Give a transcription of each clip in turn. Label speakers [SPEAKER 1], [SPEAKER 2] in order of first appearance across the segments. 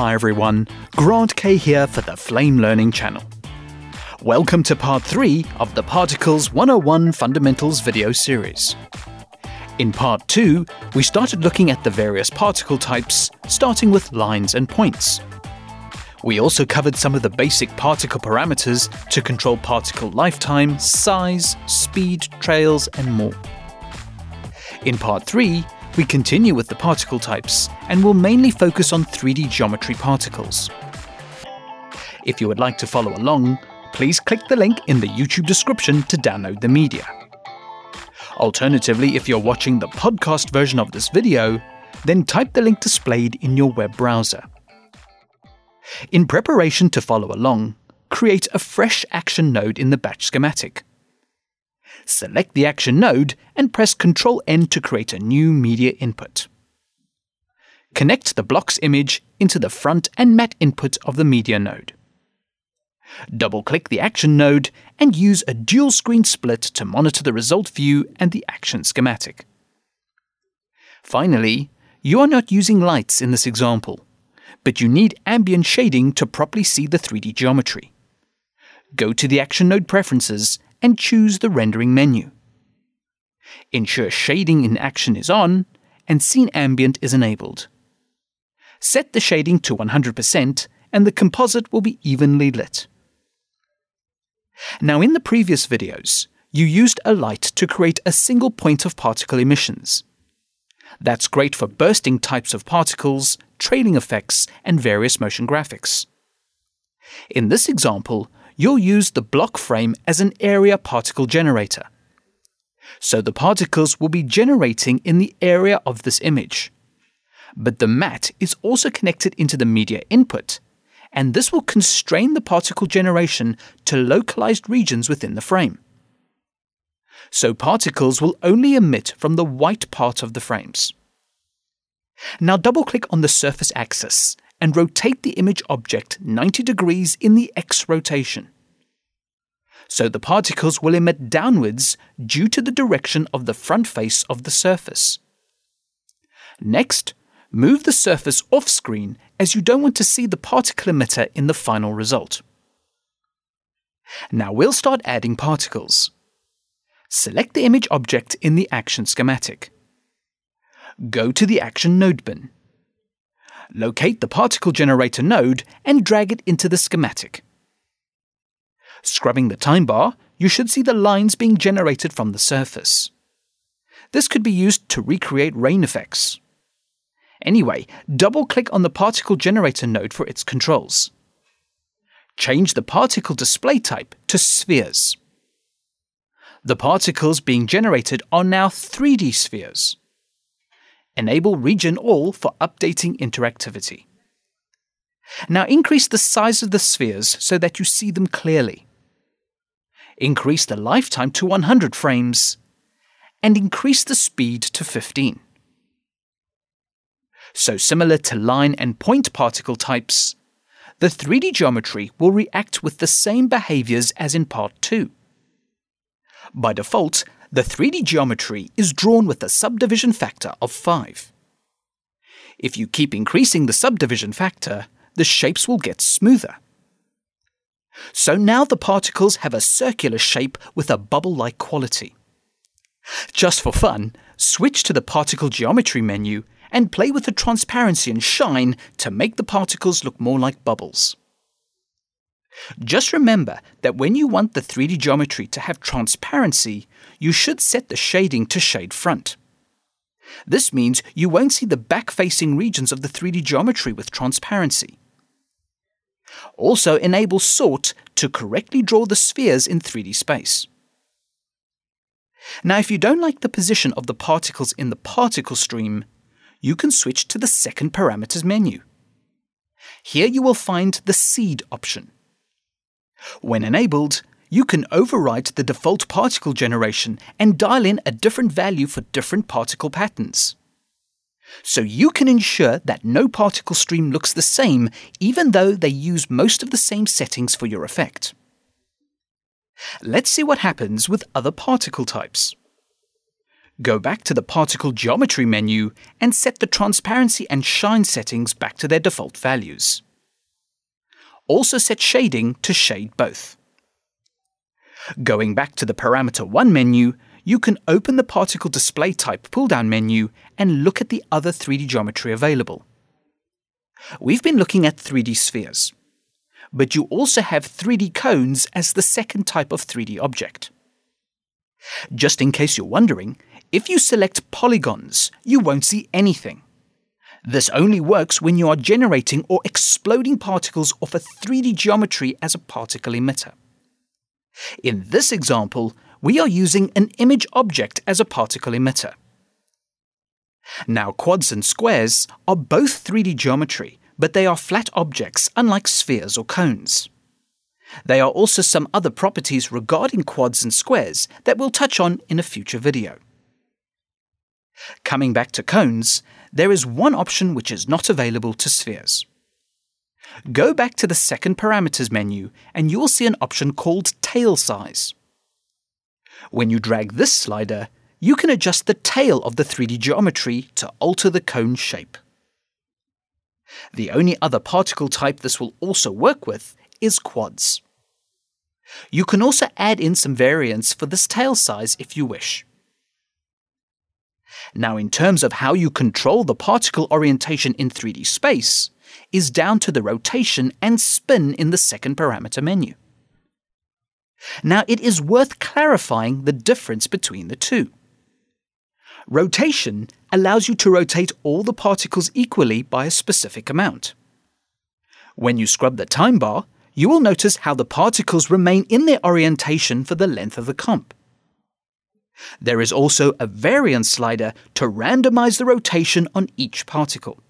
[SPEAKER 1] Hi everyone, Grant Kay here for the Flame Learning channel. Welcome to part 3 of the Particles 101 Fundamentals video series. In part 2, we started looking at the various particle types, starting with lines and points. We also covered some of the basic particle parameters to control particle lifetime, size, speed, trails, and more. In part 3, we continue with the particle types and will mainly focus on 3D geometry particles. If you would like to follow along, please click the link in the YouTube description to download the media. Alternatively, if you're watching the podcast version of this video, then type the link displayed in your web browser. In preparation to follow along, create a fresh action node in the batch schematic select the action node and press Ctrl N to create a new media input. Connect the blocks image into the front and matte input of the media node. Double-click the action node and use a dual screen split to monitor the result view and the action schematic. Finally, you are not using lights in this example, but you need ambient shading to properly see the 3D geometry. Go to the Action Node Preferences and choose the rendering menu. Ensure shading in action is on and scene ambient is enabled. Set the shading to 100% and the composite will be evenly lit. Now in the previous videos, you used a light to create a single point of particle emissions. That's great for bursting types of particles, trailing effects, and various motion graphics. In this example, you'll use the block frame as an area particle generator. So the particles will be generating in the area of this image. But the matte is also connected into the media input, and this will constrain the particle generation to localized regions within the frame. So particles will only emit from the white part of the frames. Now double click on the surface axis and rotate the image object 90 degrees in the X rotation. So the particles will emit downwards due to the direction of the front face of the surface. Next, move the surface off screen as you don't want to see the particle emitter in the final result. Now we'll start adding particles. Select the image object in the action schematic. Go to the action node bin locate the particle generator node and drag it into the schematic. Scrubbing the time bar, you should see the lines being generated from the surface. This could be used to recreate rain effects. Anyway, double-click on the particle generator node for its controls. Change the particle display type to spheres. The particles being generated are now 3D spheres. Enable Region All for updating interactivity. Now increase the size of the spheres so that you see them clearly. Increase the lifetime to 100 frames and increase the speed to 15. So similar to line and point particle types, the 3D geometry will react with the same behaviors as in part 2. By default, the 3D geometry is drawn with a subdivision factor of 5. If you keep increasing the subdivision factor, the shapes will get smoother. So now the particles have a circular shape with a bubble-like quality. Just for fun, switch to the Particle Geometry menu and play with the transparency and shine to make the particles look more like bubbles. Just remember that when you want the 3D geometry to have transparency, you should set the shading to shade front. This means you won't see the back-facing regions of the 3D geometry with transparency. Also enable sort to correctly draw the spheres in 3D space. Now if you don't like the position of the particles in the particle stream, you can switch to the second parameters menu. Here you will find the seed option. When enabled, you can overwrite the default particle generation and dial in a different value for different particle patterns. So you can ensure that no particle stream looks the same even though they use most of the same settings for your effect. Let's see what happens with other particle types. Go back to the Particle Geometry menu and set the transparency and shine settings back to their default values. Also set shading to shade both. Going back to the Parameter 1 menu, you can open the Particle Display Type pull-down menu and look at the other 3D geometry available. We've been looking at 3D spheres, but you also have 3D cones as the second type of 3D object. Just in case you're wondering, if you select polygons, you won't see anything. This only works when you are generating or exploding particles off a 3D geometry as a particle emitter. In this example, we are using an image object as a particle emitter. Now, quads and squares are both 3D geometry, but they are flat objects unlike spheres or cones. There are also some other properties regarding quads and squares that we'll touch on in a future video. Coming back to cones, there is one option which is not available to spheres. Go back to the second parameters menu and you will see an option called tail size. When you drag this slider, you can adjust the tail of the 3D geometry to alter the cone shape. The only other particle type this will also work with is quads. You can also add in some variants for this tail size if you wish. Now, in terms of how you control the particle orientation in 3D space, is down to the rotation and spin in the second parameter menu. Now, it is worth clarifying the difference between the two. Rotation allows you to rotate all the particles equally by a specific amount. When you scrub the time bar, you will notice how the particles remain in their orientation for the length of the comp. There is also a variance slider to randomize the rotation on each particle.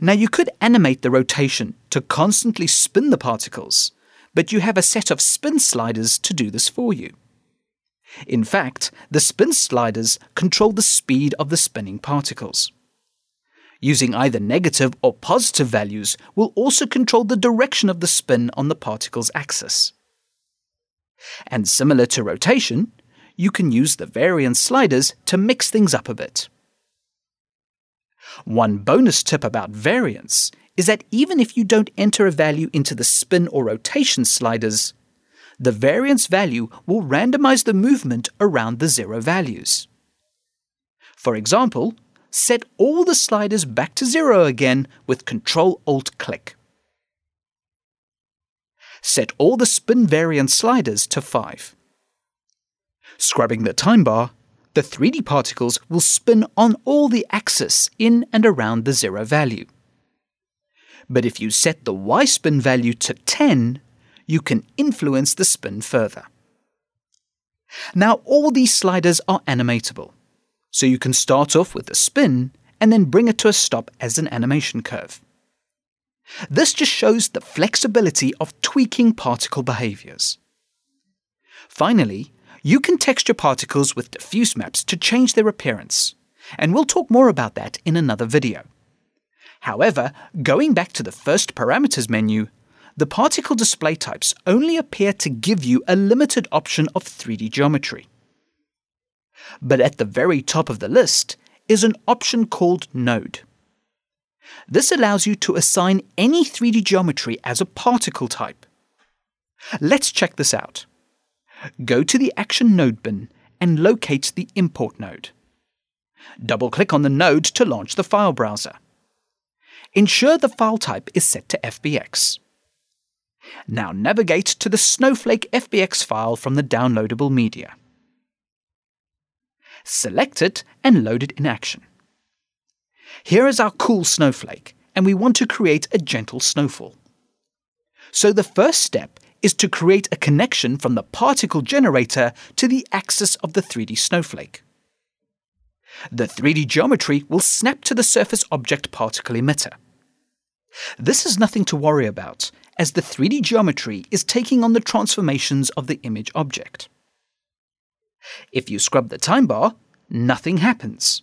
[SPEAKER 1] Now you could animate the rotation to constantly spin the particles, but you have a set of spin sliders to do this for you. In fact, the spin sliders control the speed of the spinning particles. Using either negative or positive values will also control the direction of the spin on the particle's axis. And similar to rotation, you can use the variance sliders to mix things up a bit. One bonus tip about variance is that even if you don't enter a value into the spin or rotation sliders, the variance value will randomize the movement around the zero values. For example, set all the sliders back to zero again with Ctrl Alt click. Set all the spin variance sliders to 5. Scrubbing the time bar, the 3D particles will spin on all the axes in and around the zero value. But if you set the Y spin value to 10, you can influence the spin further. Now, all these sliders are animatable, so you can start off with a spin and then bring it to a stop as an animation curve. This just shows the flexibility of tweaking particle behaviors. Finally, you can texture particles with diffuse maps to change their appearance, and we'll talk more about that in another video. However, going back to the first parameters menu, the particle display types only appear to give you a limited option of 3D geometry. But at the very top of the list is an option called Node. This allows you to assign any 3D geometry as a particle type. Let's check this out go to the Action Node bin and locate the Import node. Double-click on the node to launch the file browser. Ensure the file type is set to FBX. Now navigate to the Snowflake FBX file from the downloadable media. Select it and load it in action. Here is our cool snowflake, and we want to create a gentle snowfall. So the first step is to create a connection from the particle generator to the axis of the 3D snowflake. The 3D geometry will snap to the surface object particle emitter. This is nothing to worry about, as the 3D geometry is taking on the transformations of the image object. If you scrub the time bar, nothing happens.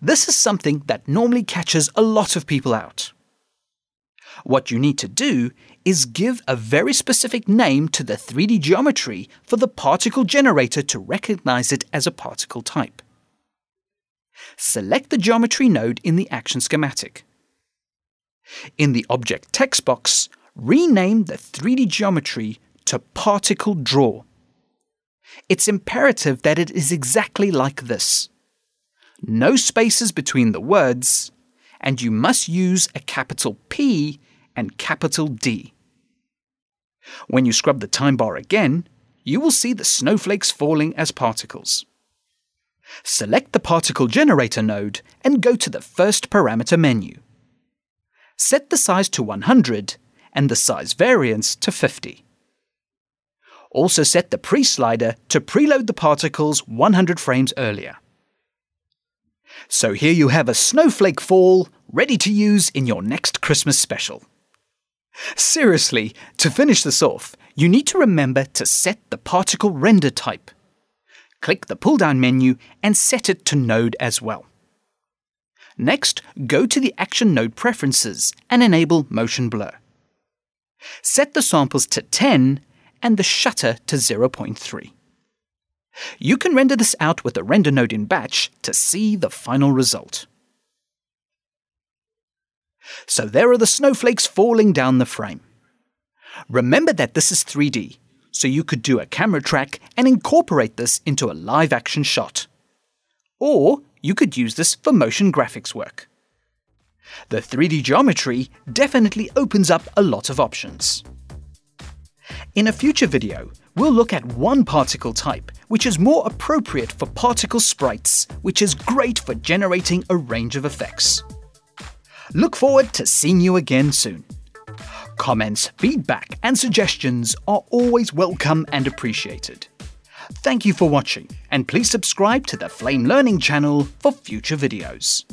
[SPEAKER 1] This is something that normally catches a lot of people out. What you need to do is give a very specific name to the 3D geometry for the particle generator to recognize it as a particle type. Select the geometry node in the action schematic. In the object text box, rename the 3D geometry to ParticleDraw. It's imperative that it is exactly like this. No spaces between the words, and you must use a capital P and capital D. When you scrub the time bar again, you will see the snowflakes falling as particles. Select the particle generator node and go to the first parameter menu. Set the size to 100 and the size variance to 50. Also set the pre-slider to preload the particles 100 frames earlier. So here you have a snowflake fall ready to use in your next Christmas special. Seriously, to finish this off, you need to remember to set the particle render type. Click the pull-down menu and set it to Node as well. Next, go to the Action Node Preferences and enable Motion Blur. Set the samples to 10 and the shutter to 0.3. You can render this out with the render node in batch to see the final result. So there are the snowflakes falling down the frame. Remember that this is 3D, so you could do a camera track and incorporate this into a live action shot. Or you could use this for motion graphics work. The 3D geometry definitely opens up a lot of options. In a future video, we'll look at one particle type, which is more appropriate for particle sprites, which is great for generating a range of effects. Look forward to seeing you again soon. Comments, feedback, and suggestions are always welcome and appreciated. Thank you for watching, and please subscribe to the Flame Learning channel for future videos.